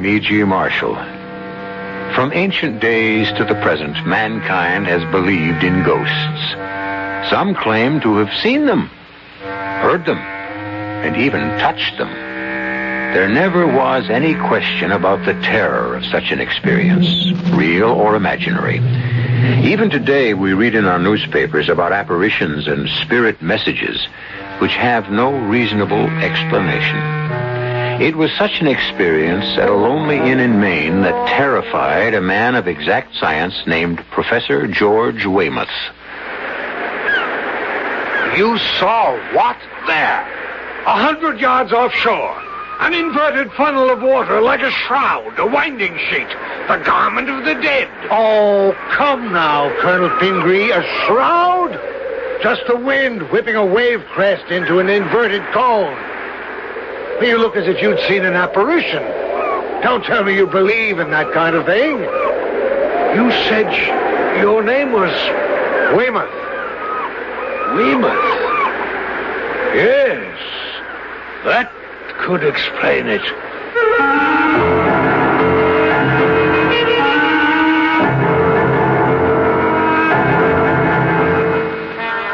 I'm E.G. Marshall. From ancient days to the present, mankind has believed in ghosts. Some claim to have seen them, heard them, and even touched them. There never was any question about the terror of such an experience, real or imaginary. Even today, we read in our newspapers about apparitions and spirit messages which have no reasonable explanation. It was such an experience at a lonely inn in Maine that terrified a man of exact science named Professor George Weymouth. You saw what there? A hundred yards offshore. An inverted funnel of water like a shroud, a winding sheet, the garment of the dead. Oh, come now, Colonel Pingree. A shroud? Just the wind whipping a wave crest into an inverted cone. You look as if you'd seen an apparition. Don't tell me you believe in that kind of thing. You said sh- your name was Weymouth. Weymouth. Yes, that could explain it.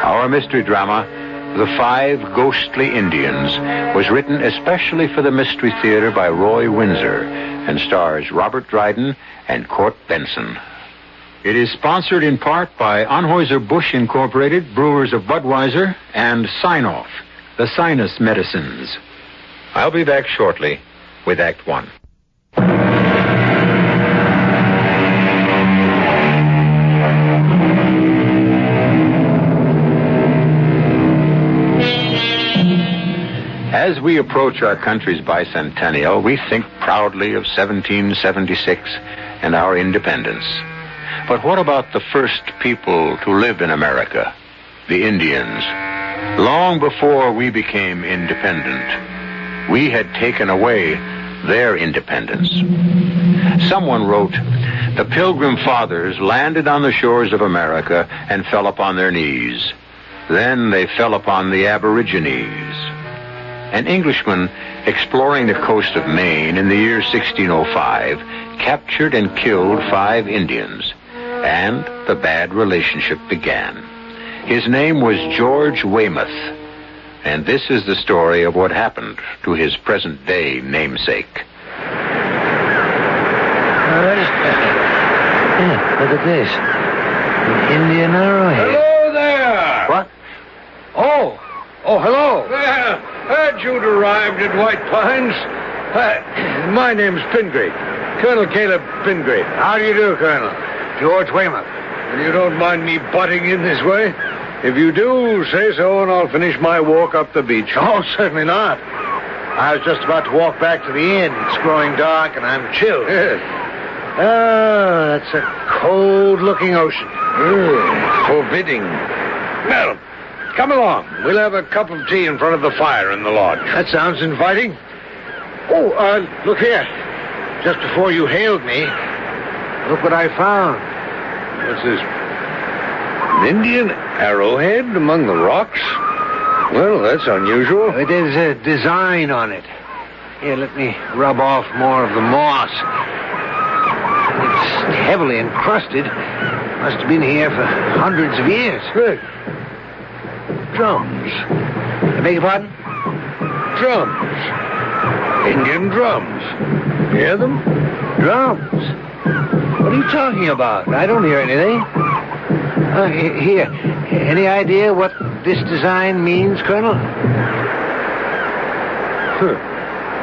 Our mystery drama, The Five Ghostly Indians, was written especially for the Mystery Theater by Roy Windsor and stars Robert Dryden and Court Benson. It is sponsored in part by Anheuser-Busch Incorporated, Brewers of Budweiser, and Sine-Off, the sinus medicines. I'll be back shortly with Act One. As we approach our country's bicentennial, we think proudly of 1776 and our independence. But what about the first people to live in America? The Indians. Long before we became independent, we had taken away their independence. Someone wrote, The Pilgrim Fathers landed on the shores of America and fell upon their knees. Then they fell upon the Aborigines. An Englishman exploring the coast of Maine in the year 1605 captured and killed five Indians, and the bad relationship began. His name was George Weymouth, and this is the story of what happened to his present day namesake. Yeah, look at this. An Indian arrowhead. Hello there. What? Oh, oh, hello. There. Heard you'd arrived at White Pines. Uh, my name's Pingree. Colonel Caleb Pingree. How do you do, Colonel? George Weymouth. You don't mind me butting in this way? If you do, say so, and I'll finish my walk up the beach. Oh, certainly not. I was just about to walk back to the inn. It's growing dark and I'm chilled. Yes. Oh, that's a cold-looking ocean. Mm, forbidding. Well, come along. We'll have a cup of tea in front of the fire in the lodge. That sounds inviting. Oh, uh, look here. Just before you hailed me, look what I found. What's this? An Indian arrowhead among the rocks? Well, that's unusual. There's a design on it. Here, let me rub off more of the moss. It's heavily encrusted. Must have been here for hundreds of years. Good. Drums. I beg your pardon? Drums. Indian drums. Hear them? Drums. What are you talking about? I don't hear anything. Uh, here, any idea what this design means, Colonel? Huh.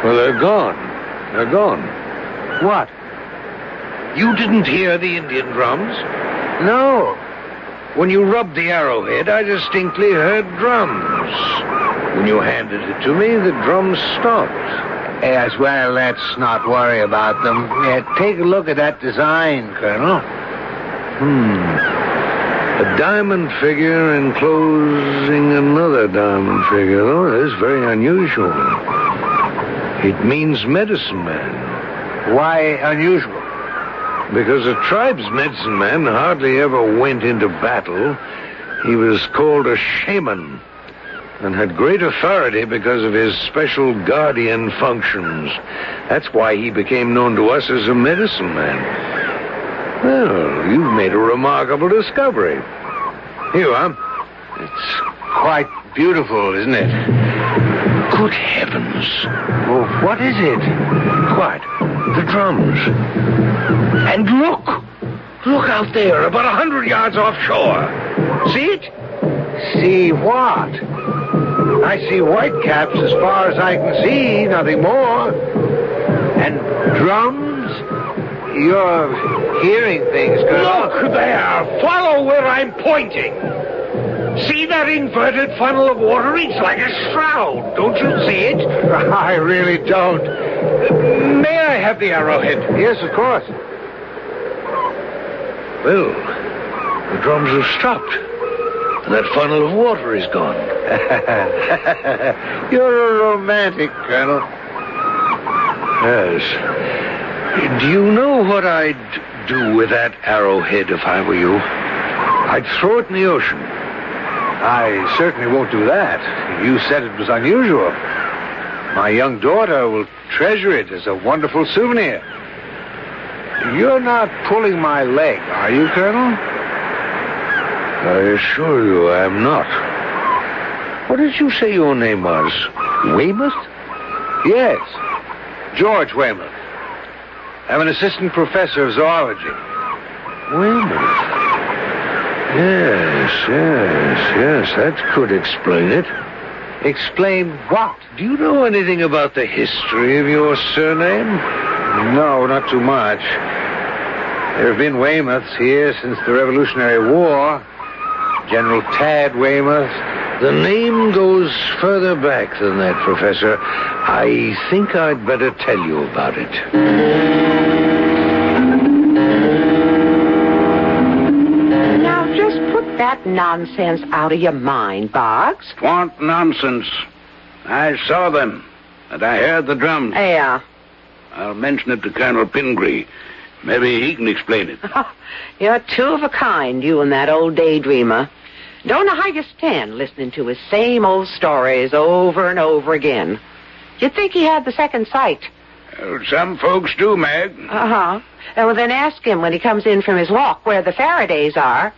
Well, they're gone. They're gone. What? You didn't hear the Indian drums? No. When you rubbed the arrowhead, I distinctly heard drums. When you handed it to me, the drums stopped. Yes, well, let's not worry about them. Yeah, take a look at that design, Colonel. Hmm. A diamond figure enclosing another diamond figure. Oh, that's very unusual. It means medicine man. Why unusual? Because a tribe's medicine man hardly ever went into battle. He was called a shaman and had great authority because of his special guardian functions. That's why he became known to us as a medicine man. Well, you've made a remarkable discovery. Here you are. It's quite beautiful, isn't it? Good heavens. Well, what is it? What? The drums. And look! Look out there, about a hundred yards offshore. See it? See what? I see white caps as far as I can see, nothing more. And drums? You're hearing things, Colonel. Look there! Follow where I'm pointing. See that inverted funnel of water? It's like a shroud. Don't you see it? I really don't. Have the arrowhead? Yes, of course. Well, the drums have stopped. And that funnel of water is gone. You're a romantic, Colonel. Yes. Do you know what I'd do with that arrowhead if I were you? I'd throw it in the ocean. I certainly won't do that. You said it was unusual. My young daughter will treasure it as a wonderful souvenir. You're not pulling my leg, are you, Colonel? I assure you I'm not. What did you say your name was? Weymouth? Yes. George Weymouth. I'm an assistant professor of zoology. Weymouth. Yes, yes, yes. That could explain it. Explain what? Do you know anything about the history of your surname? No, not too much. There have been Weymouths here since the Revolutionary War. General Tad Weymouth. The name goes further back than that, Professor. I think I'd better tell you about it. Nonsense out of your mind, Boggs. What nonsense. I saw them, and I heard the drums. Yeah. I'll mention it to Colonel Pingree. Maybe he can explain it. You're two of a kind, you and that old daydreamer. Don't know how you stand listening to his same old stories over and over again. You'd think he had the second sight. Well, some folks do, Mag. Uh-huh. well, then ask him when he comes in from his walk where the Faradays are.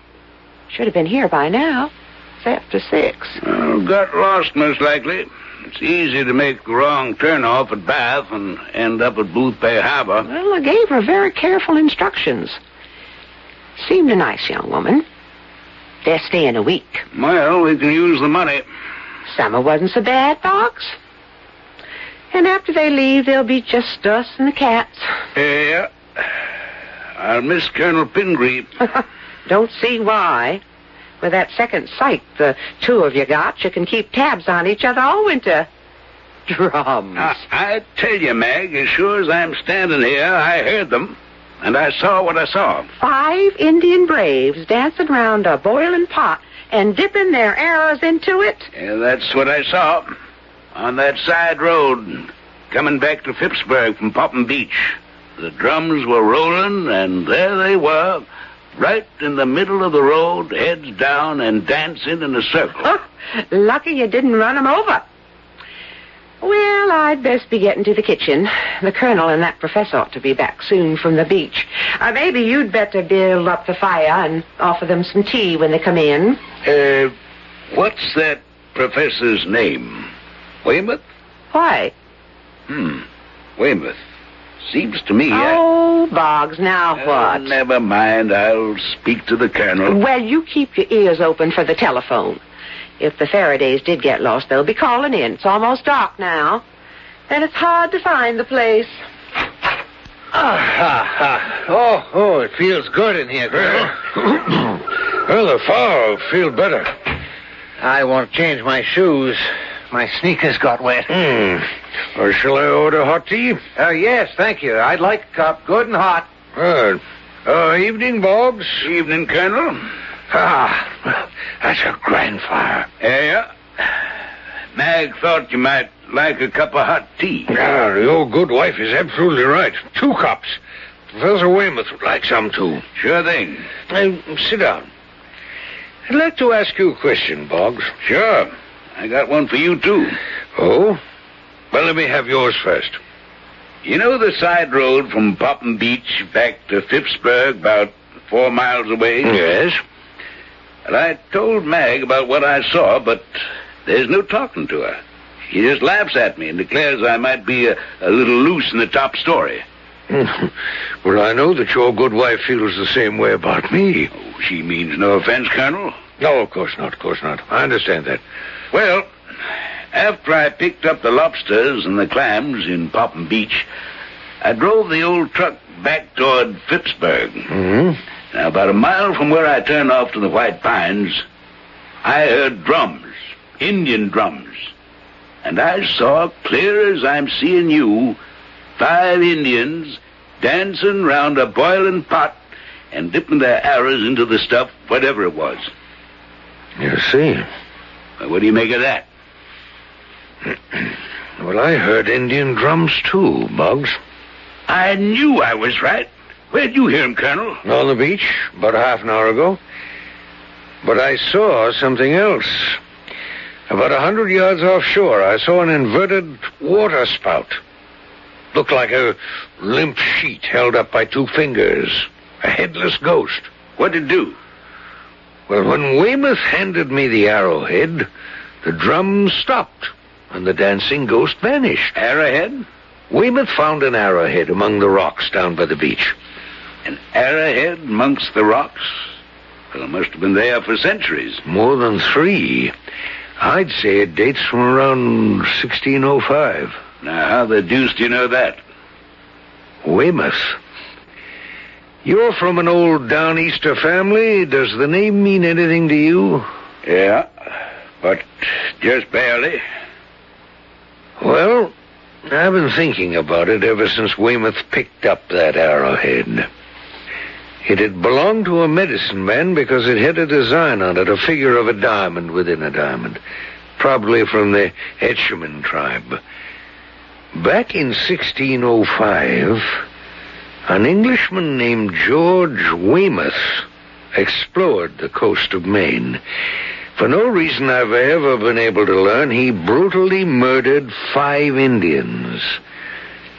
Should have been here by now. It's after six. Well, got lost, most likely. It's easy to make the wrong turn off at Bath and end up at Boothbay Harbor. Well, I gave her very careful instructions. Seemed a nice young woman. They're staying a week. Well, we can use the money. Summer wasn't so bad, Fox. And after they leave, there'll be just us and the cats. Yeah. I'll miss Colonel Pingree. Don't see why. With that second sight the two of you got, you can keep tabs on each other all winter. Drums. I, I tell you, Mag, as sure as I'm standing here, I heard them. And I saw what I saw. Five Indian braves dancing round a boiling pot and dipping their arrows into it. Yeah, that's what I saw. On that side road, coming back to Phippsburg from Popham Beach. The drums were rolling, and there they were, right in the middle of the road, heads down and dancing in a circle. Huh? Lucky you didn't run 'em over. Well, I'd best be getting to the kitchen. The colonel and that professor ought to be back soon from the beach. Uh, maybe you'd better build up the fire and offer them some tea when they come in. Uh, what's that professor's name? Weymouth? Why? Hmm. Weymouth. Seems to me. I- Oh, Boggs, now Uh, what? never mind. I'll speak to the colonel. Well, you keep your ears open for the telephone. If the Faradays did get lost, they'll be calling in. It's almost dark now. And it's hard to find the place. Ah, ha, ha. Oh, oh, it feels good in here, Colonel. well, the fire will feel better. I want to change my shoes. My sneakers got wet. Hmm. Or shall I order hot tea? Uh, yes, thank you. I'd like a cup, good and hot. Good. Uh, evening, Boggs. Evening, Colonel. Ah, that's a grand fire. Yeah. Mag thought you might like a cup of hot tea. Ah, the old good wife is absolutely right. Two cups. Professor Weymouth would like some, too. Sure thing. Now, sit down. I'd like to ask you a question, Boggs. Sure. I got one for you, too. Oh? Well, let me have yours first. You know the side road from Popham Beach back to Phippsburg, about four miles away? Yes? Well, I told Mag about what I saw, but there's no talking to her. She just laughs at me and declares I might be a, a little loose in the top story. well, I know that your good wife feels the same way about me. Oh, she means no offense, Colonel. No, of course not, of course not. I understand that. Well, after I picked up the lobsters and the clams in Popham Beach, I drove the old truck back toward Phippsburg. Mm-hmm. Now, about a mile from where I turned off to the White Pines, I heard drums, Indian drums. And I saw, clear as I'm seeing you, five Indians dancing round a boiling pot and dipping their arrows into the stuff, whatever it was. You see. What do you make of that? well, I heard Indian drums too, Boggs. I knew I was right. Where'd you hear 'em, Colonel? On the beach, about half an hour ago. But I saw something else. About a hundred yards offshore, I saw an inverted water spout. Looked like a limp sheet held up by two fingers. A headless ghost. What'd it do? Well, when Weymouth handed me the arrowhead, the drums stopped, and the dancing ghost vanished. Arrowhead? Weymouth found an arrowhead among the rocks down by the beach. An arrowhead amongst the rocks? Well, it must have been there for centuries. More than three. I'd say it dates from around 1605. Now, how the deuce do you know that? Weymouth. You're from an old Down Easter family. Does the name mean anything to you? Yeah, but just barely. Well, I've been thinking about it ever since Weymouth picked up that arrowhead. It had belonged to a medicine man because it had a design on it, a figure of a diamond within a diamond. Probably from the Etchemin tribe. Back in 1605, an Englishman named George Weymouth explored the coast of Maine. For no reason I've ever been able to learn, he brutally murdered five Indians.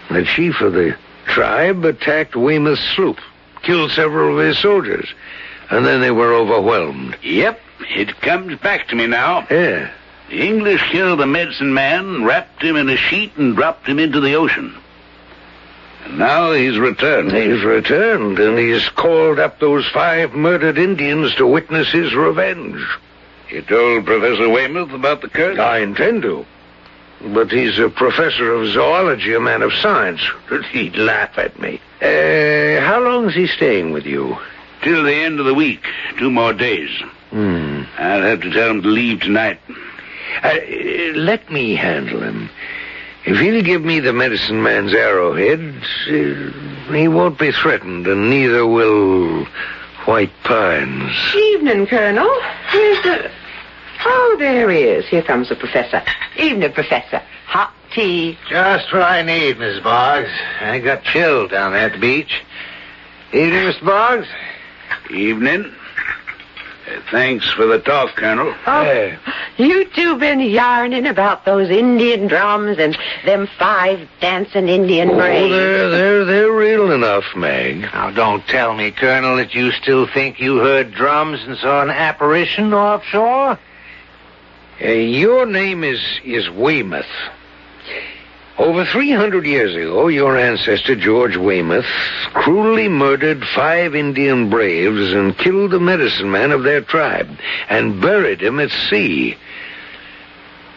The chief of the tribe attacked Weymouth's sloop, killed several of his soldiers, and then they were overwhelmed. Yep, it comes back to me now. Yeah. The English killed the medicine man, wrapped him in a sheet, and dropped him into the ocean. Now he's returned. He's returned, and he's called up those five murdered Indians to witness his revenge. You told Professor Weymouth about the curse? I intend to. But he's a professor of zoology, a man of science. He'd laugh at me. Uh, how long's he staying with you? Till the end of the week. Two more days. Hmm. I'll have to tell him to leave tonight. Uh, let me handle him. If he'll give me the medicine man's arrowhead, uh, he won't be threatened, and neither will White Pines. Evening, Colonel. Where's the... Oh, there he is. Here comes the professor. Evening, Professor. Hot tea. Just what I need, Miss Boggs. I got chilled down there at the beach. Evening, Mr. Boggs. Evening. Uh, thanks for the talk, Colonel. Oh, Yeah. you two been yarning about those Indian drums and them five dancing Indian Oh, braves. they're, they're, they're real enough, Meg. Now, don't tell me, Colonel, that you still think you heard drums and saw an apparition offshore? Uh, your name is, is Weymouth. Over 300 years ago, your ancestor, George Weymouth, cruelly murdered five Indian braves and killed the medicine man of their tribe and buried him at sea.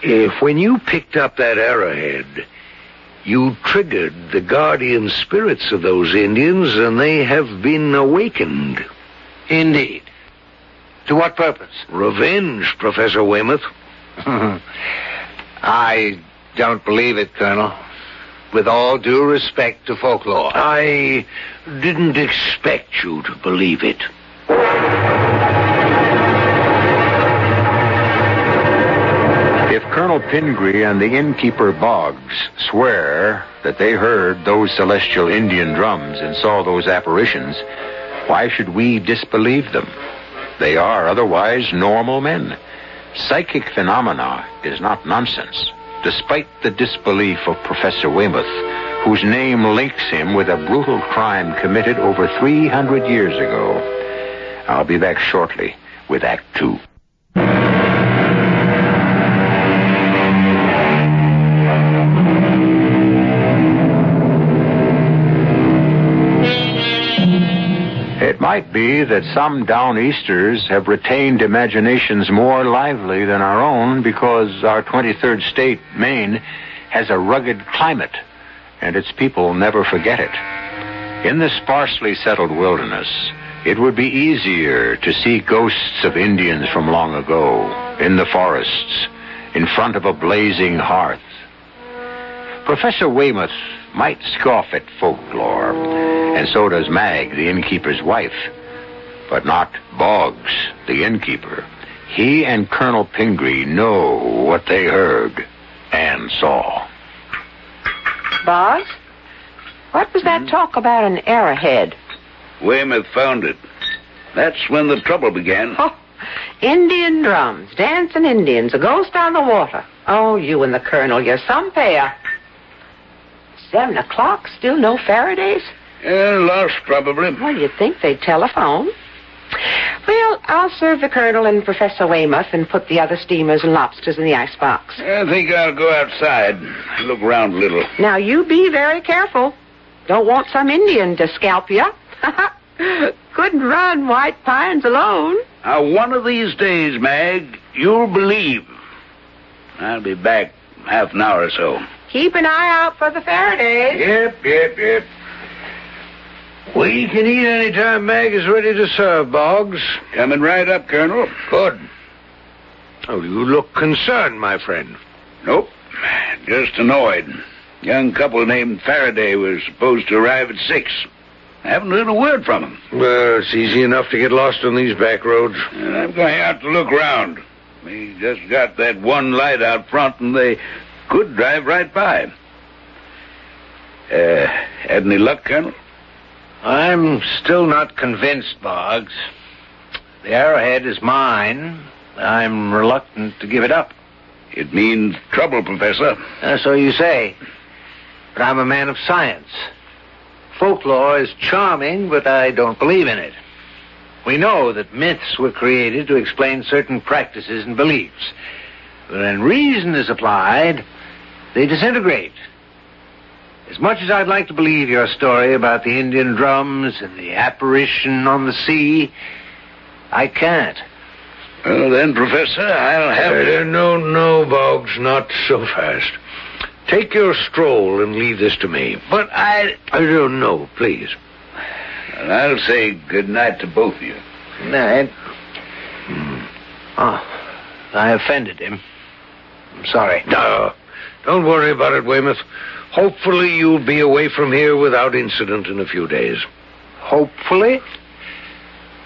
If when you picked up that arrowhead, you triggered the guardian spirits of those Indians and they have been awakened. Indeed. To what purpose? Revenge, Professor Weymouth. I don't believe it, Colonel. With all due respect to folklore. I didn't expect you to believe it. If Colonel Pingree and the innkeeper Boggs swear that they heard those celestial Indian drums and saw those apparitions, why should we disbelieve them? They are otherwise normal men. Psychic phenomena is not nonsense, despite the disbelief of Professor Weymouth, whose name links him with a brutal crime committed over 300 years ago. I'll be back shortly with Act Two. Might be that some downeasters have retained imaginations more lively than our own because our 23rd state, Maine, has a rugged climate, and its people never forget it. In the sparsely settled wilderness, it would be easier to see ghosts of Indians from long ago in the forests, in front of a blazing hearth. Professor Weymouth might scoff at folklore, and so does Mag, the innkeeper's wife, but not Boggs, the innkeeper. He and Colonel Pingree know what they heard and saw. Boggs? What was that hmm? talk about an arrowhead? Weymouth found it. That's when the trouble began. Oh, Indian drums, dancing Indians, a ghost on the water. Oh, you and the colonel, you're some pair. Seven o'clock, still no Faradays? Yeah, lost, probably. Well, you'd think they'd telephone. Well, I'll serve the colonel and Professor Weymouth and put the other steamers and lobsters in the icebox. I think I'll go outside. Look around a little. Now, you be very careful. Don't want some Indian to scalp you. Couldn't run White Pines alone. Now, one of these days, Mag, you'll believe. I'll be back half an hour or so. Keep an eye out for the Faradays. Yep, yep, yep. We can eat any time Mag is ready to serve, Boggs. Coming right up, Colonel. Good. Oh, you look concerned, my friend. Nope. Just annoyed. Young couple named Faraday was supposed to arrive at six. I haven't heard a word from him. Well, it's easy enough to get lost on these back roads. And I'm going out to look round. We just got that one light out front, and they could drive right by. Uh, had any luck, Colonel? I'm still not convinced, Boggs. The arrowhead is mine. I'm reluctant to give it up. It means trouble, Professor. Uh, so you say. But I'm a man of science. Folklore is charming, but I don't believe in it. We know that myths were created to explain certain practices and beliefs. But when reason is applied, they disintegrate. As much as I'd like to believe your story about the Indian drums and the apparition on the sea, I can't. Well, then, Professor, I'll have Uh, no, no, Boggs, not so fast. Take your stroll and leave this to me. But I, I don't know, please. And I'll say good night to both of you. Night. Oh, I offended him. I'm sorry. No, don't worry about it, Weymouth. Hopefully you'll be away from here without incident in a few days. Hopefully?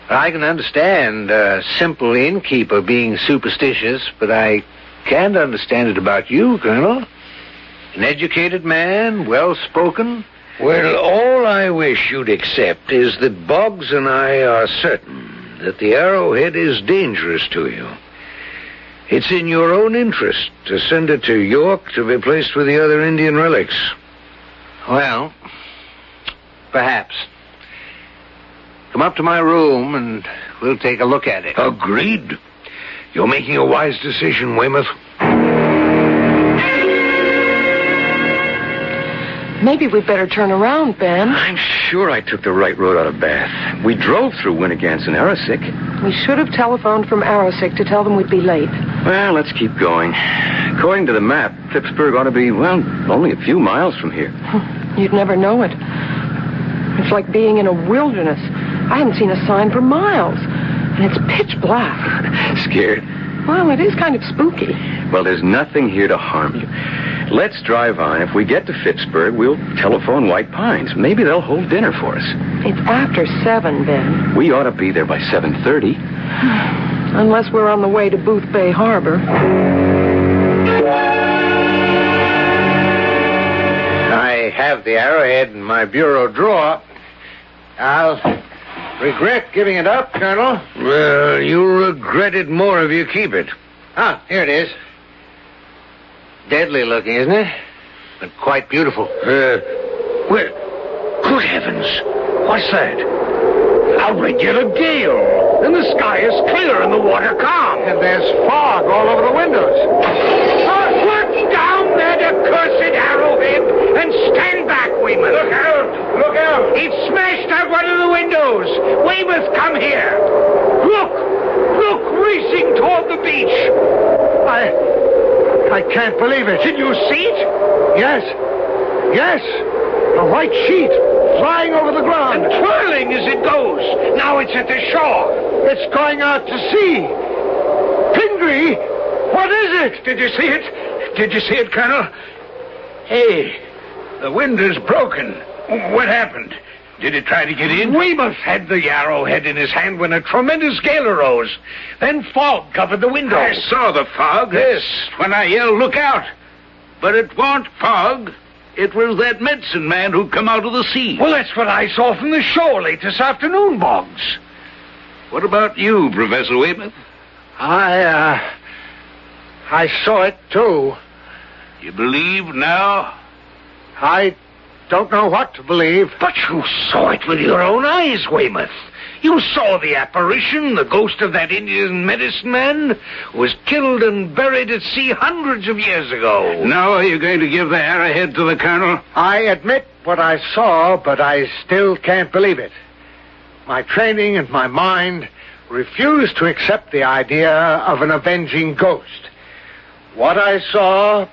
I can understand a simple innkeeper being superstitious, but I can't understand it about you, Colonel. An educated man, well spoken. Well, all I wish you'd accept is that Boggs and I are certain that the arrowhead is dangerous to you. It's in your own interest to send it to York to be placed with the other Indian relics. Well, perhaps. Come up to my room and we'll take a look at it. Agreed. You're making a wise decision, Weymouth. Maybe we'd better turn around, Ben. I'm sure I took the right road out of Bath. We drove through Winnegance and Arrowsic. We should have telephoned from Arrowsic to tell them we'd be late. Well, let's keep going. According to the map, Phippsburg ought to be, well, only a few miles from here. You'd never know it. It's like being in a wilderness. I haven't seen a sign for miles. And it's pitch black. Scared? Well, it is kind of spooky. Well, there's nothing here to harm you. Let's drive on. If we get to Phippsburg, we'll telephone White Pines. Maybe they'll hold dinner for us. It's after seven, Ben. We ought to be there by 7.30. Unless we're on the way to Boothbay Harbor. I have the arrowhead in my bureau drawer. I'll regret giving it up, Colonel. Well, you'll regret it more if you keep it. Ah, here it is. Deadly looking, isn't it? But quite beautiful. Uh, well, good heavens. What's that? A regular gale. And the sky is clear and the water calm. And there's fog all over the windows. Uh, put that accursed arrowhead and stand back, Weymouth. Look out! Look out! It smashed out one of the windows. Weymouth, come here. Look! Look, racing toward the beach. I. I can't believe it. Did you see it? Yes. Yes. A white sheet flying over the ground. And twirling as it goes. Now it's at the shore. It's going out to sea. Pingree, what is it? Did you see it? Did you see it, Colonel? Hey, the window's broken. What happened? Did it try to get in? Weymouth had the arrowhead in his hand when a tremendous gale arose. Then fog covered the window. I saw the fog. Yes, when I yelled, look out. But it wasn't fog. It was that medicine man who come out of the sea. Well, that's what I saw from the shore late this afternoon, Boggs. What about you, Professor Weymouth? I, uh. I saw it, too. You believe now? I don't know what to believe. But you saw it with your own eyes, Weymouth. You saw the apparition, the ghost of that Indian medicine man who was killed and buried at sea hundreds of years ago. Now are you going to give the arrowhead to the colonel? I admit what I saw, but I still can't believe it. My training and my mind refuse to accept the idea of an avenging ghost. What I saw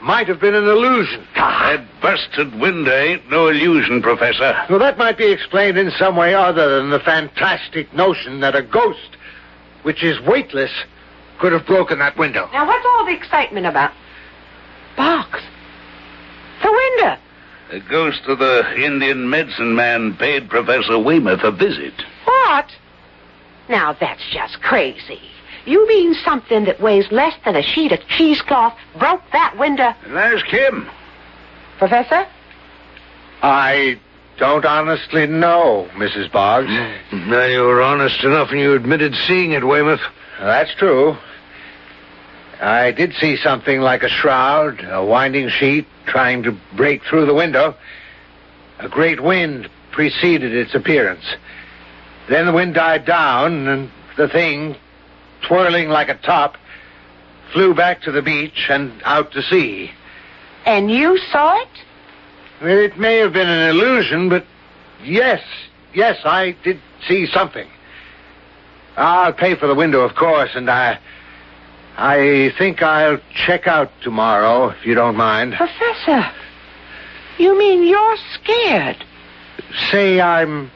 might have been an illusion. Ah. That busted window ain't no illusion, Professor. Well, that might be explained in some way other than the fantastic notion that a ghost, which is weightless, could have broken that window. Now, what's all the excitement about? Boggs. The window. The ghost of the Indian medicine man paid Professor Weymouth a visit. What? Now, that's just crazy. You mean something that weighs less than a sheet of cheesecloth broke that window? And ask him. Professor? I don't honestly know, Mrs. Boggs. Mm. Now you were honest enough and you admitted seeing it, Weymouth. That's true. I did see something like a shroud, a winding sheet, trying to break through the window. A great wind preceded its appearance. Then the wind died down, and the thing, twirling like a top, flew back to the beach and out to sea. And you saw it? It may have been an illusion, but yes, yes, I did see something. I'll pay for the window, of course, and I. I think I'll check out tomorrow, if you don't mind. Professor, you mean you're scared? Say I'm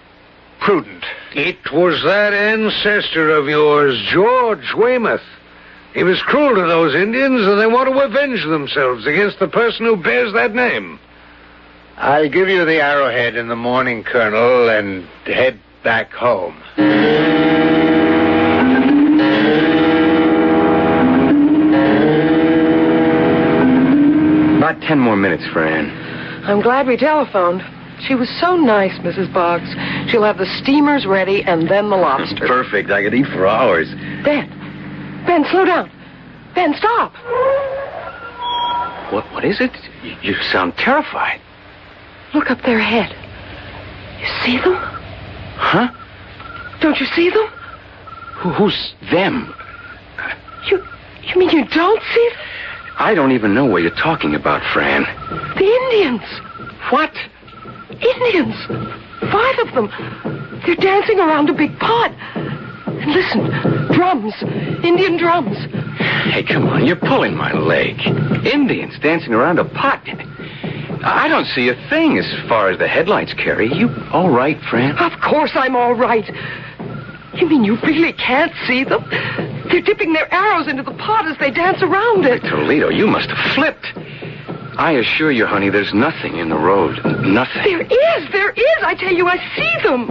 prudent. It was that ancestor of yours, George Weymouth. He was cruel to those Indians, and they want to avenge themselves against the person who bears that name. I'll give you the arrowhead in the morning, Colonel, and head back home. About ten more minutes, Fran. I'm glad we telephoned. She was so nice, Mrs. Boggs. She'll have the steamers ready and then the lobster. Perfect. I could eat for hours. Ben. Ben, slow down. Ben, stop. What? What is it? You, you sound terrified. Look up their head. You see them? Huh? Don't you see them? Who, who's them? You you mean you don't see them? I don't even know what you're talking about, Fran. The Indians. What? Indians. Five of them. They're dancing around a big pot. And listen, drums. Indian drums. Hey, come on. You're pulling my leg. Indians dancing around a pot. I don't see a thing as far as the headlights carry. You all right, Fran? Of course I'm all right. You mean you really can't see them? They're dipping their arrows into the pot as they dance around it. Toledo, you must have flipped. I assure you, honey, there's nothing in the road. Nothing. There is, there is. I tell you, I see them.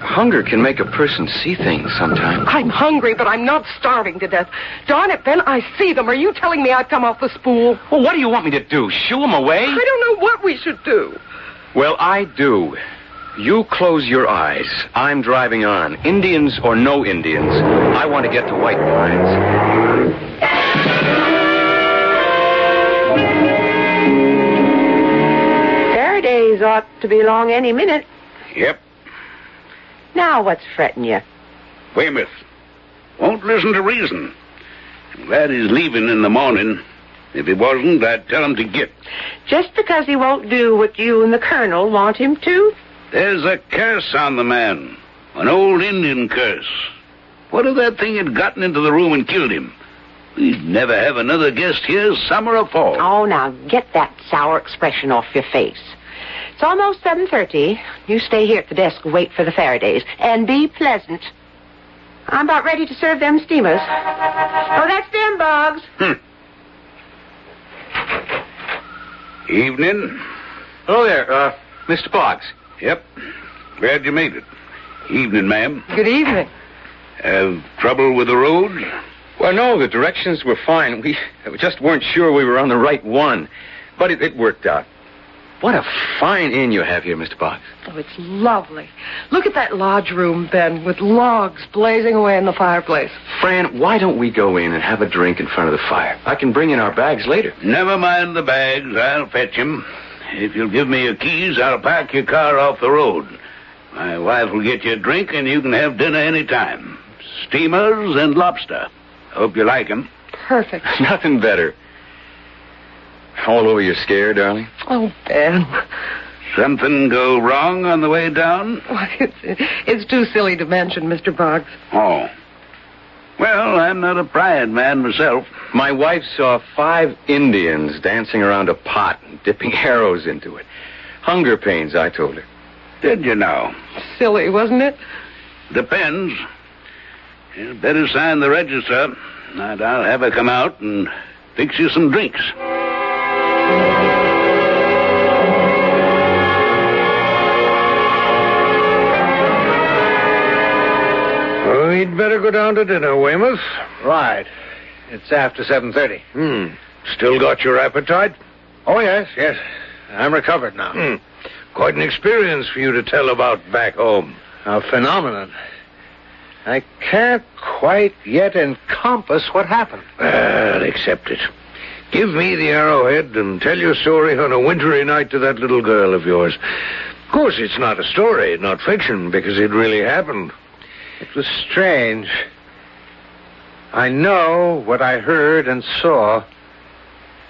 Hunger can make a person see things sometimes. I'm hungry, but I'm not starving to death. Darn it, Ben, I see them. Are you telling me I've come off the spool? Well, what do you want me to do? Shoo them away? I don't know what we should do. Well, I do. You close your eyes. I'm driving on. Indians or no Indians, I want to get to White Pines. Faraday's ought to be along any minute. Yep. Now what's fretting you? Weymouth. Won't listen to reason. I'm glad he's leaving in the morning. If he wasn't, I'd tell him to get. Just because he won't do what you and the colonel want him to? There's a curse on the man. An old Indian curse. What if that thing had gotten into the room and killed him? We'd never have another guest here, summer or fall. Oh, now get that sour expression off your face. It's almost 7.30. You stay here at the desk and wait for the Faradays. And be pleasant. I'm about ready to serve them steamers. Oh, that's them, Boggs. Hmm. Evening. Hello there, uh, Mr. Boggs. Yep. Glad you made it. Evening, ma'am. Good evening. Have trouble with the road? Well, no, the directions were fine. We just weren't sure we were on the right one. But it, it worked out. What a fine inn you have here, Mr. Boggs. Oh, it's lovely. Look at that lodge room, Ben, with logs blazing away in the fireplace. Fran, why don't we go in and have a drink in front of the fire? I can bring in our bags later. Never mind the bags. I'll fetch 'em. If you'll give me your keys, I'll park your car off the road. My wife will get you a drink, and you can have dinner any time. Steamers and lobster. Hope you like 'em. Perfect. Nothing better. All over your scare, darling? Oh, Ben. Something go wrong on the way down? Why, it's, it's too silly to mention, Mr. Boggs. Oh. Well, I'm not a pride man myself. My wife saw five Indians dancing around a pot and dipping arrows into it. Hunger pains, I told her. Did you know? Silly, wasn't it? Depends. You'd better sign the register, and I'll have her come out and fix you some drinks. We'd better go down to dinner, Weymouth. Right. It's after 7.30. Hmm. Still got your appetite? Oh, yes, yes. I'm recovered now. Hmm. Quite an experience for you to tell about back home. A phenomenon. I can't quite yet encompass what happened. Well, accept it. Give me the arrowhead and tell your story on a wintry night to that little girl of yours. Of course, it's not a story, not fiction, because it really happened. It was strange. I know what I heard and saw,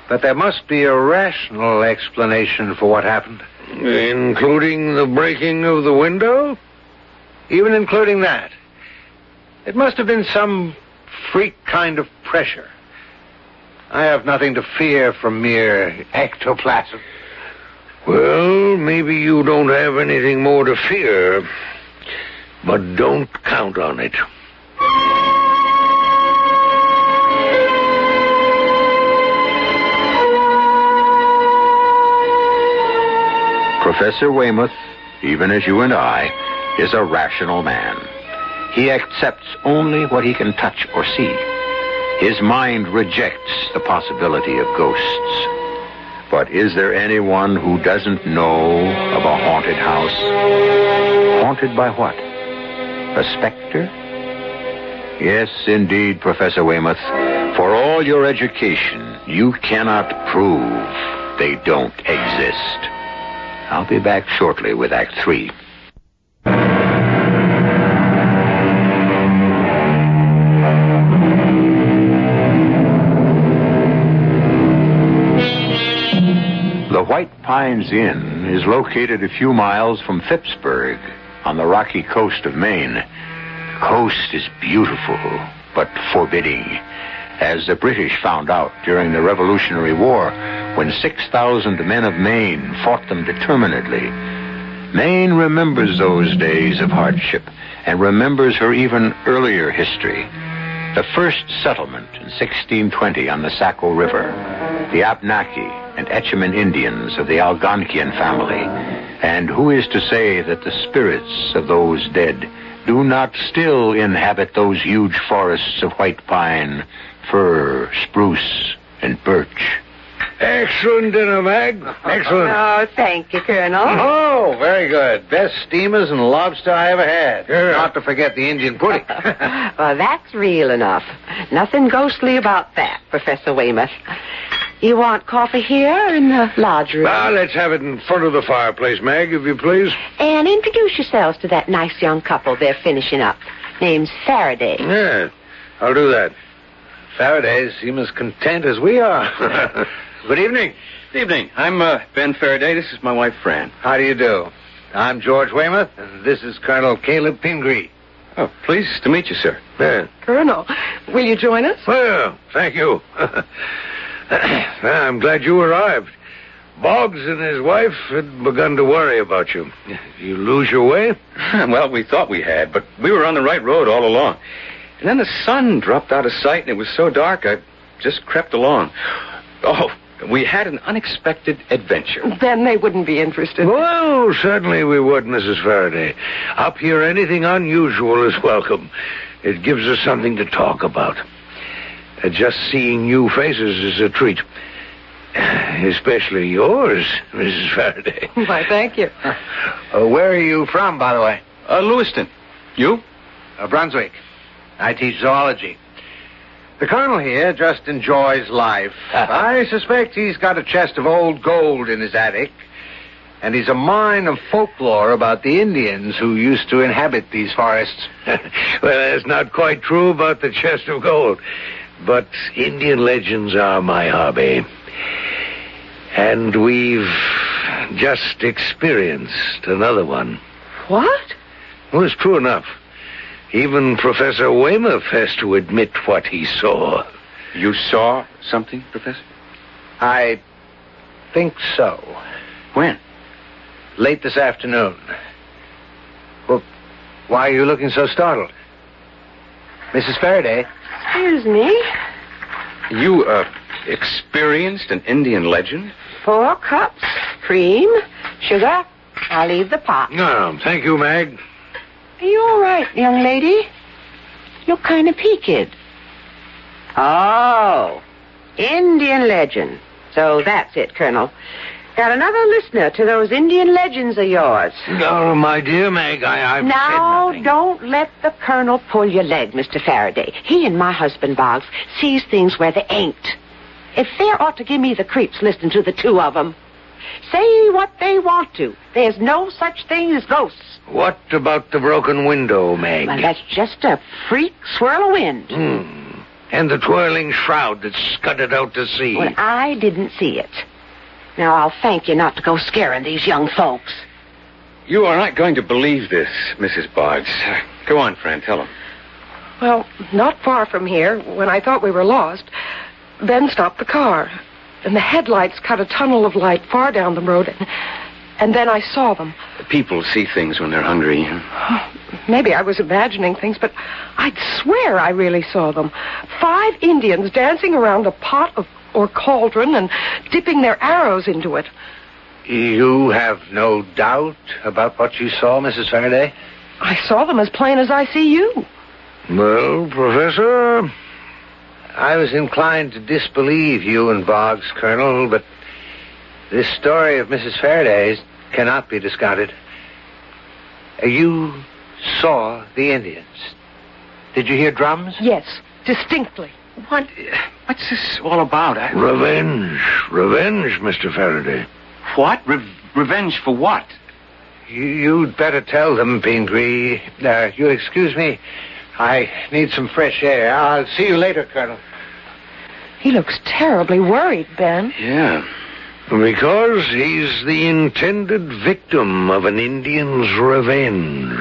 but there must be a rational explanation for what happened. Including the breaking of the window? Even including that. It must have been some freak kind of pressure. I have nothing to fear from mere ectoplasm. Well, maybe you don't have anything more to fear, but don't count on it. Professor Weymouth, even as you and I, is a rational man. He accepts only what he can touch or see. His mind rejects the possibility of ghosts. But is there anyone who doesn't know of a haunted house? Haunted by what? A specter? Yes, indeed, Professor Weymouth. For all your education, you cannot prove they don't exist. I'll be back shortly with Act Three. Pines Inn is located a few miles from Phippsburg on the rocky coast of Maine. The coast is beautiful, but forbidding, as the British found out during the Revolutionary War when 6,000 men of Maine fought them determinedly. Maine remembers those days of hardship and remembers her even earlier history. The first settlement in 1620 on the Saco River, the Abnaki and Etchemin Indians of the Algonquian family. And who is to say that the spirits of those dead do not still inhabit those huge forests of white pine, fir, spruce, and birch? Excellent dinner, Mag. Excellent. Oh, thank you, Colonel. Oh, very good. Best steamers and lobster I ever had. Not to forget the Indian pudding. well, that's real enough. Nothing ghostly about that, Professor Weymouth. You want coffee here in the lodge room? well, let's have it in front of the fireplace, Mag, if you please. And introduce yourselves to that nice young couple they're finishing up. Name's Faraday. Yeah, I'll do that. Faraday seems as content as we are. Good evening. Good evening. I'm uh, Ben Faraday. This is my wife, Fran. How do you do? I'm George Weymouth, and this is Colonel Caleb Pingree. Oh, pleased to meet you, sir. Yeah. Colonel, will you join us? Well, thank you. I'm glad you arrived. Boggs and his wife had begun to worry about you. You lose your way? well, we thought we had, but we were on the right road all along. And then the sun dropped out of sight, and it was so dark, I just crept along. Oh, we had an unexpected adventure. Then they wouldn't be interested. Well, certainly we would, Mrs. Faraday. Up here, anything unusual is welcome. It gives us something to talk about. Uh, just seeing new faces is a treat. Especially yours, Mrs. Faraday. Why, thank you. Uh, where are you from, by the way? Uh, Lewiston. You? Uh, Brunswick. I teach zoology. The colonel here just enjoys life. Ah. I suspect he's got a chest of old gold in his attic, and he's a mine of folklore about the Indians who used to inhabit these forests. well, that's not quite true about the chest of gold, but Indian legends are my hobby. And we've just experienced another one. What? Well, it's true enough. Even Professor Weymouth has to admit what he saw. You saw something, Professor? I think so. When? Late this afternoon. Well, why are you looking so startled? Mrs. Faraday? Excuse me. You, uh, experienced an Indian legend? Four cups, cream, sugar. I'll leave the pot. No, thank you, Mag. Are you all right, young lady? Look kind of peaked. Oh, Indian legend. So that's it, Colonel. Got another listener to those Indian legends of yours. No, my dear Meg, I, I've now, said nothing. don't let the Colonel pull your leg, Mr. Faraday. He and my husband, Boggs, sees things where they ain't. If fair ought to give me the creeps listening to the two of 'em. Say what they want to. There's no such thing as ghosts. What about the broken window, Mag? Well, that's just a freak swirl of wind. Hmm. And the twirling shroud that scudded out to sea. Well, I didn't see it. Now, I'll thank you not to go scaring these young folks. You are not going to believe this, Mrs. Boggs. Go on, Fran, tell him. Well, not far from here, when I thought we were lost, Ben stopped the car. And the headlights cut a tunnel of light far down the road. And, and then I saw them. People see things when they're hungry. Oh, maybe I was imagining things, but I'd swear I really saw them. Five Indians dancing around a pot of or cauldron and dipping their arrows into it. You have no doubt about what you saw, Mrs. Faraday? I saw them as plain as I see you. Well, Professor, I was inclined to disbelieve you and Boggs, Colonel, but this story of Mrs. Faraday's cannot be discarded. Uh, You saw the Indians. Did you hear drums? Yes, distinctly. What? What's this all about? I... Revenge. Revenge, Mr. Faraday. What? Re- revenge for what? You, you'd better tell them, Pingree. Uh, you'll excuse me. I need some fresh air. I'll see you later, Colonel. He looks terribly worried, Ben. Yeah. Because he's the intended victim of an Indian's revenge.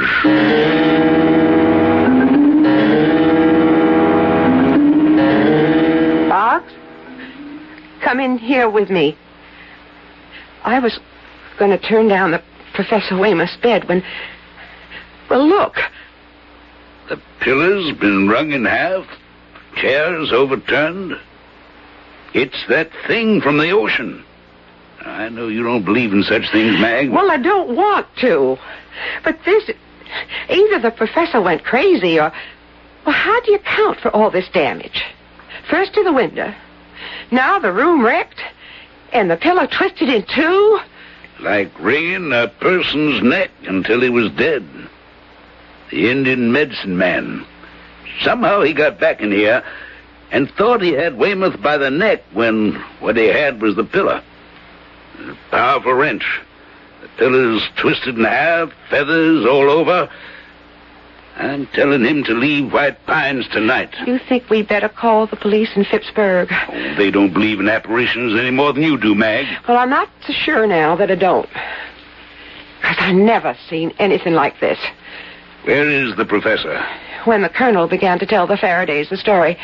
Boggs? Come in here with me. I was going to turn down the Professor Weymouth's bed when. Well, look. The pillar's been wrung in half, chairs overturned. It's that thing from the ocean. I know you don't believe in such things, Mag. Well, I don't want to. But this. Either the professor went crazy or. Well, how do you account for all this damage? First to the window, now the room wrecked, and the pillow twisted in two. Like wringing a person's neck until he was dead. The Indian medicine man. Somehow he got back in here and thought he had Weymouth by the neck when what he had was the pillar. A powerful wrench. The pillow's twisted in half, feathers all over. I'm telling him to leave White Pines tonight. You think we'd better call the police in Phippsburg? Oh, they don't believe in apparitions any more than you do, Mag. Well, I'm not so sure now that I don't. Because I never seen anything like this. Where is the professor? When the colonel began to tell the Faradays the story,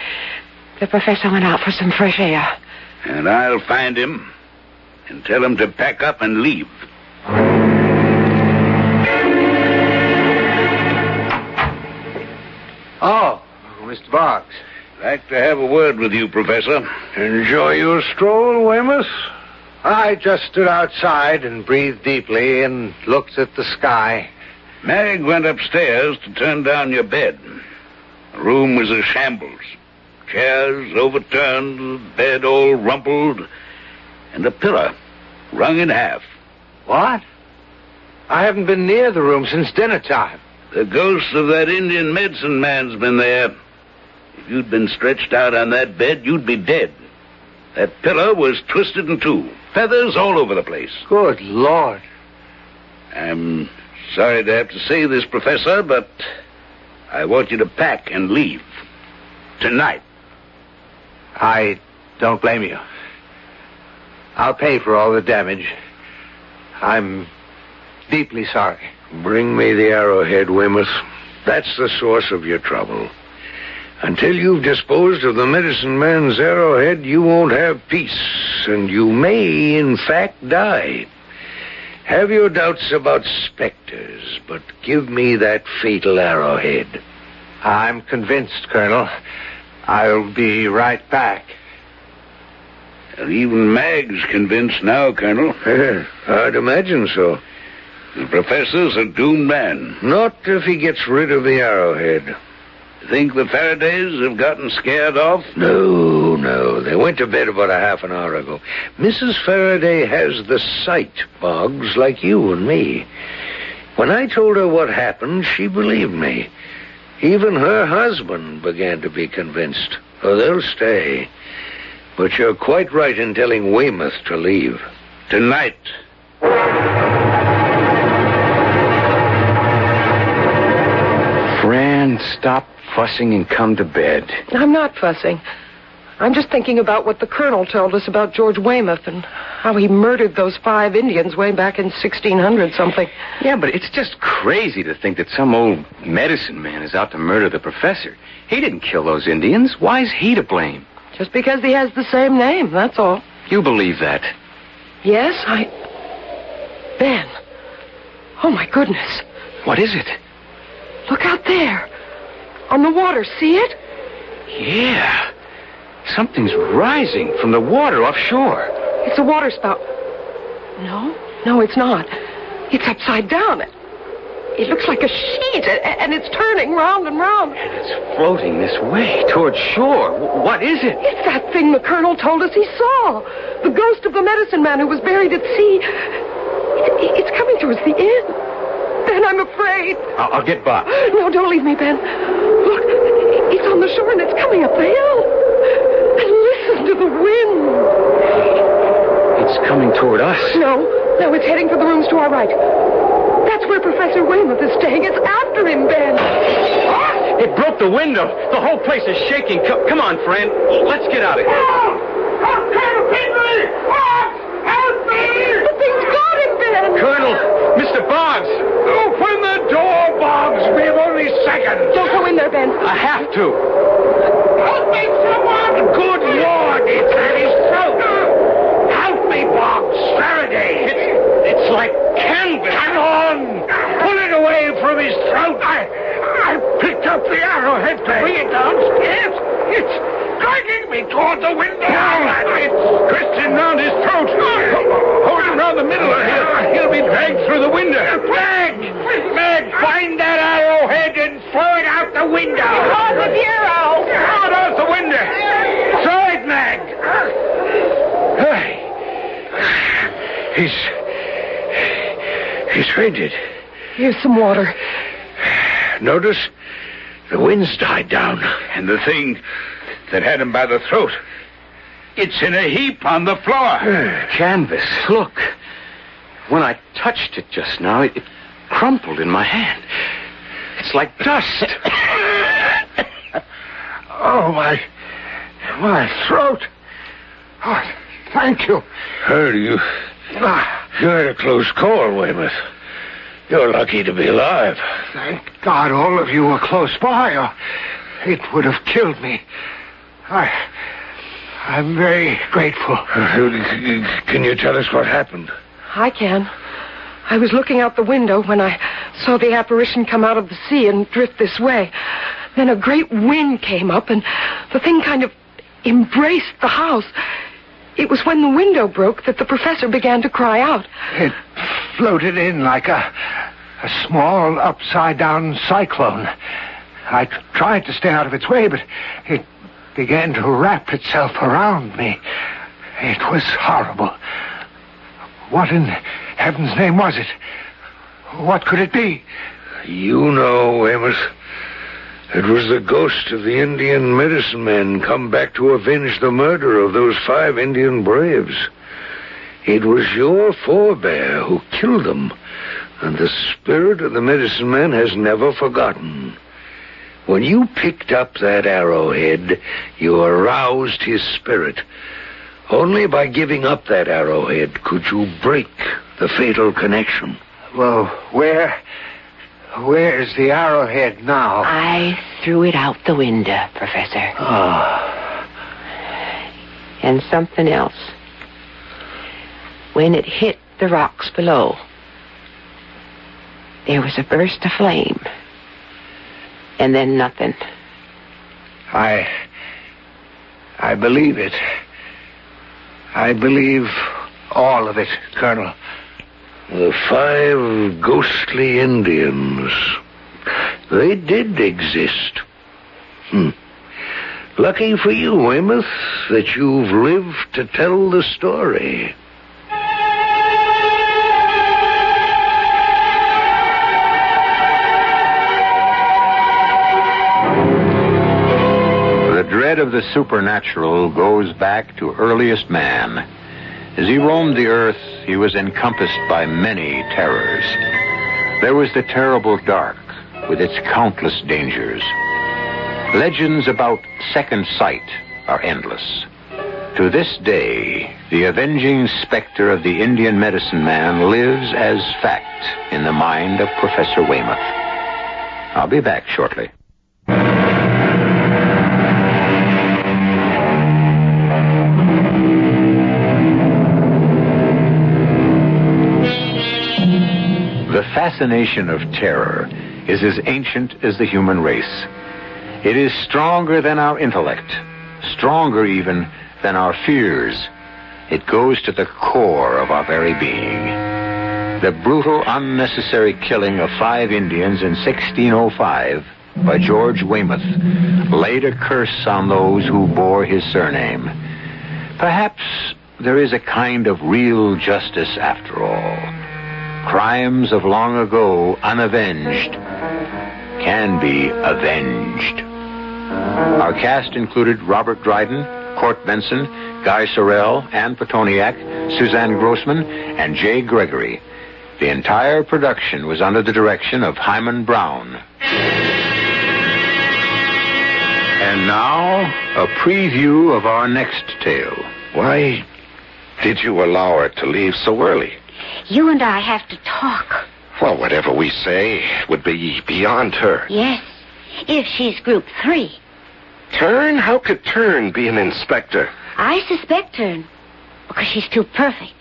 the professor went out for some fresh air. And I'll find him and tell him to pack up and leave. Oh, Mr. Boggs. Like to have a word with you, Professor. Enjoy your stroll, Weymouth? I just stood outside and breathed deeply and looked at the sky. Mag went upstairs to turn down your bed. The room was a shambles. Chairs overturned, bed all rumpled, and the pillow wrung in half. What? I haven't been near the room since dinner time. The ghost of that Indian medicine man's been there. If you'd been stretched out on that bed, you'd be dead. That pillow was twisted in two. Feathers all over the place. Good Lord. I'm sorry to have to say this, Professor, but I want you to pack and leave. Tonight. I don't blame you. I'll pay for all the damage. I'm deeply sorry. Bring me the arrowhead, Weymouth. That's the source of your trouble. Until you've disposed of the medicine man's arrowhead, you won't have peace, and you may, in fact, die. Have your doubts about specters, but give me that fatal arrowhead. I'm convinced, Colonel. I'll be right back. Even Mag's convinced now, Colonel. I'd imagine so. The professor's a doomed man. Not if he gets rid of the arrowhead. Think the Faradays have gotten scared off? No, no. They went to bed about a half an hour ago. Mrs. Faraday has the sight, Boggs, like you and me. When I told her what happened, she believed me. Even her husband began to be convinced. Oh, they'll stay. But you're quite right in telling Weymouth to leave. Tonight. Fran, stop fussing and come to bed. I'm not fussing. I'm just thinking about what the colonel told us about George Weymouth and how he murdered those five Indians way back in 1600 something. Yeah, but it's just crazy to think that some old medicine man is out to murder the professor. He didn't kill those Indians. Why is he to blame? Just because he has the same name, that's all. You believe that? Yes, I. Ben. Oh, my goodness. What is it? Look out there. On the water, see it? Yeah. Something's rising from the water offshore. It's a water spout. No, no, it's not. It's upside down. It looks like a sheet, a- and it's turning round and round. And It's floating this way, towards shore. W- What is it? It's that thing the colonel told us he saw. The ghost of the medicine man who was buried at sea. It- it's coming towards the inn. Ben, I'm afraid. I'll, I'll get Bob. No, don't leave me, Ben. Look, it's on the shore and it's coming up the hill. And listen to the wind. It's coming toward us. No, no, it's heading for the rooms to our right. That's where Professor Weymouth is staying. It's after him, Ben. It broke the window. The whole place is shaking. Co- come on, Fran. Let's get out of here. What? Help me! The thing's got him, Ben. Colonel, Mr. Boggs. Open the door, Boggs. We have only seconds. Don't go in there, Ben. I have to. Help me, someone! Good Lord, it's at his throat. Help me, Boggs. Faraday. It's, it's like canvas. Hang on! Pull it away from his throat. I, I picked up the arrowhead to bring it downstairs. It's, me toward the window. It's twisting round his throat. Hold him round the middle, or he'll, he'll be dragged through the window. Meg! Meg, find that arrowhead and throw it out the window. The hero! Throw it out the window. Throw it, Meg. He's. He's fainted. Here's some water. Notice the wind's died down. And the thing that had him by the throat, it's in a heap on the floor. Canvas. Look. When I touched it just now, it, it crumpled in my hand. It's like dust. Oh, my. My throat. Oh, thank you. Heard you. Ah, You had a close call, Weymouth. You're lucky to be alive. thank God all of you were close by, or it would have killed me. I. I'm very grateful. Uh, can you tell us what happened? I can. I was looking out the window when I saw the apparition come out of the sea and drift this way. Then a great wind came up, and the thing kind of embraced the house. It was when the window broke that the professor began to cry out. It floated in like a, a small upside down cyclone. I t- tried to stay out of its way, but it began to wrap itself around me. It was horrible. What in heaven's name was it? What could it be? You know, Amos. It was the ghost of the Indian medicine man come back to avenge the murder of those five Indian braves. It was your forebear who killed them, and the spirit of the medicine man has never forgotten. When you picked up that arrowhead, you aroused his spirit. Only by giving up that arrowhead could you break the fatal connection. Well, where. Where's the arrowhead now? I threw it out the window, Professor. Ah, And something else. When it hit the rocks below, there was a burst of flame. And then nothing. I. I believe it. I believe all of it, Colonel. The five ghostly Indians. They did exist. Hmm. Lucky for you, Weymouth, that you've lived to tell the story. Dread of the supernatural goes back to earliest man. As he roamed the earth, he was encompassed by many terrors. There was the terrible dark, with its countless dangers. Legends about second sight are endless. To this day, the avenging specter of the Indian medicine man lives as fact in the mind of Professor Weymouth. I'll be back shortly. Fascination of terror is as ancient as the human race. It is stronger than our intellect, stronger even than our fears. It goes to the core of our very being. The brutal, unnecessary killing of five Indians in 1605 by George Weymouth laid a curse on those who bore his surname. Perhaps there is a kind of real justice after all. Crimes of long ago, unavenged, can be avenged. Our cast included Robert Dryden, Court Benson, Guy Sorel, Ann Pitoniak, Suzanne Grossmann, and Jay Gregory. The entire production was under the direction of Himan Brown. And now, a preview of our next tale. Why did you allow her to leave so early? You and I have to talk. Well, whatever we say would be beyond her. Yes. If she's group three. Turn? How could Turn be an inspector? I suspect Turn because she's too perfect.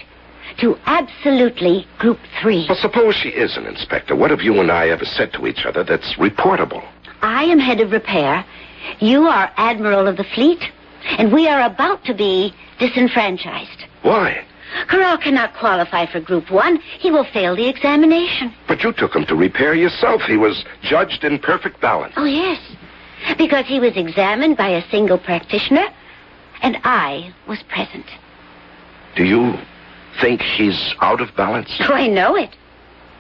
Too absolutely group three. Well, suppose she is an inspector. What have you and I ever said to each other that's reportable? I am head of repair. You are admiral of the fleet. And we are about to be disenfranchised. Why? Corral cannot qualify for Group 1. He will fail the examination. But you took him to repair yourself. He was judged in perfect balance. Oh, yes. Because he was examined by a single practitioner, and I was present. Do you think he's out of balance? Oh, I know it.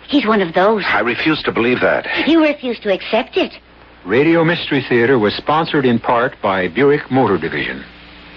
He's one of those. I refuse to believe that. You refuse to accept it. Radio Mystery Theater was sponsored in part by Buick Motor Division.